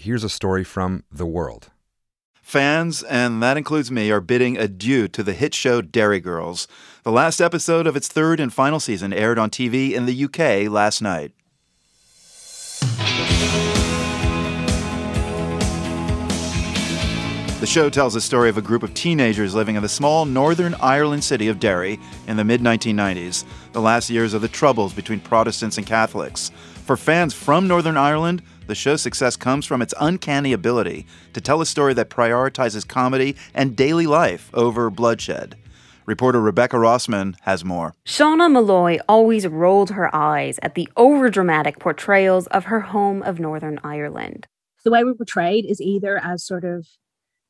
here's a story from The World. Fans, and that includes me, are bidding adieu to the hit show Derry Girls. The last episode of its third and final season aired on TV in the UK last night. The show tells the story of a group of teenagers living in the small northern Ireland city of Derry in the mid 1990s, the last years of the troubles between Protestants and Catholics. For fans from Northern Ireland, the show's success comes from its uncanny ability to tell a story that prioritizes comedy and daily life over bloodshed. Reporter Rebecca Rosman has more. Shauna Malloy always rolled her eyes at the overdramatic portrayals of her home of Northern Ireland. The way we're portrayed is either as sort of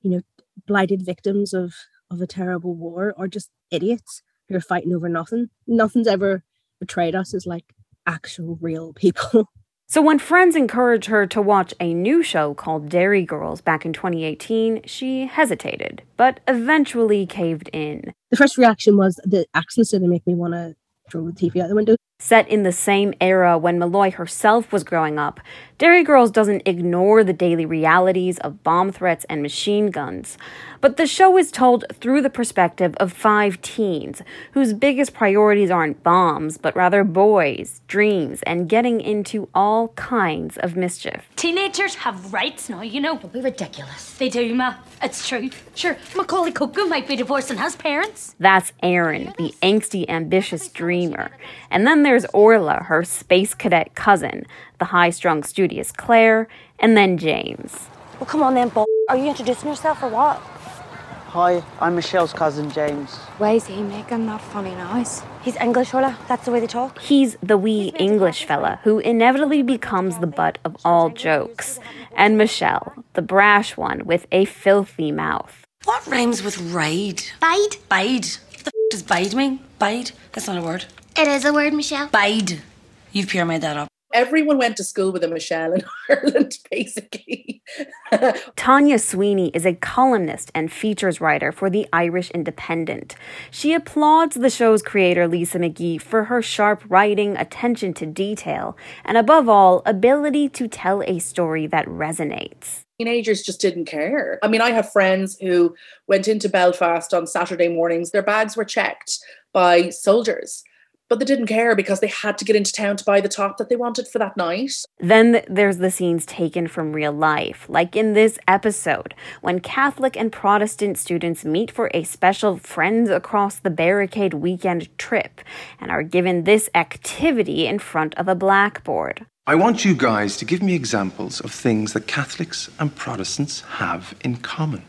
you know, blighted victims of of a terrible war or just idiots who are fighting over nothing. Nothing's ever betrayed us as like actual real people. So when friends encouraged her to watch a new show called Derry Girls back in 2018, she hesitated, but eventually caved in. The first reaction was the accents didn't make me want to throw the TV out the window. Set in the same era when Malloy herself was growing up, Derry Girls doesn't ignore the daily realities of bomb threats and machine guns. But the show is told through the perspective of five teens, whose biggest priorities aren't bombs, but rather boys, dreams, and getting into all kinds of mischief. Teenagers have rights now, you know. Don't be ridiculous. They do, Ma. It's true. Sure, Macaulay Culkin might be divorcing his parents. That's Erin, the angsty, ambitious dreamer. And then there's Orla, her space cadet cousin, the high strung, studious Claire, and then James. Well, come on then, Bob. Are you introducing yourself or what? Hi, I'm Michelle's cousin James. Why is he making that funny noise? He's English, Orla. That's the way they talk. He's the wee English fella who inevitably becomes the butt of all jokes. And Michelle, the brash one with a filthy mouth. What rhymes with ride? Bide? Bide. What the f does bide mean? Bide? That's not a word. It is a word, Michelle. Bide. You've pure made that up. Everyone went to school with a Michelle in Ireland, basically. Tanya Sweeney is a columnist and features writer for the Irish Independent. She applauds the show's creator, Lisa McGee, for her sharp writing, attention to detail, and above all, ability to tell a story that resonates teenagers just didn't care. I mean, I have friends who went into Belfast on Saturday mornings, their bags were checked by soldiers but they didn't care because they had to get into town to buy the top that they wanted for that night. Then there's the scenes taken from real life, like in this episode, when Catholic and Protestant students meet for a special Friends Across the Barricade weekend trip and are given this activity in front of a blackboard. I want you guys to give me examples of things that Catholics and Protestants have in common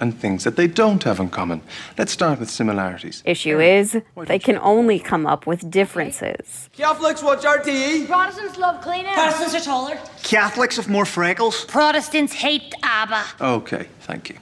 and things that they don't have in common. Let's start with similarities. Issue is, they can only come up with differences. Catholics watch RTE. Protestants love clean air. Protestants are taller. Catholics have more freckles. Protestants hate ABBA. Okay, thank you.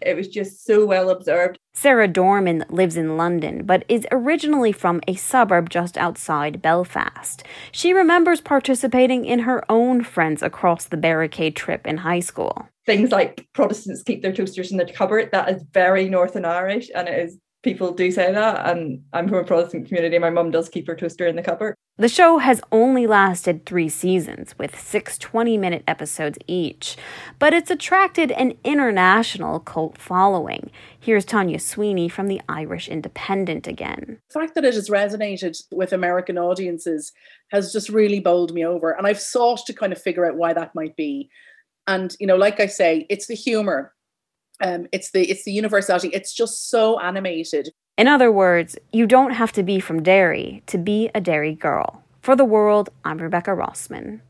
It was just so well observed. Sarah Dorman lives in London, but is originally from a suburb just outside Belfast. She remembers participating in her own Friends Across the Barricade trip in high school. Things like Protestants keep their toasters in the cupboard, that is very Northern Irish, and it is people do say that. And I'm from a Protestant community. My mum does keep her toaster in the cupboard. The show has only lasted three seasons, with six 20 minute episodes each, but it's attracted an international cult following. Here's Tanya Sweeney from the Irish Independent again. The fact that it has resonated with American audiences has just really bowled me over. And I've sought to kind of figure out why that might be. And, you know, like I say, it's the humor um, it's the it's the universality. It's just so animated. In other words, you don't have to be from Derry to be a Derry girl. For the world, I'm Rebecca Rosman.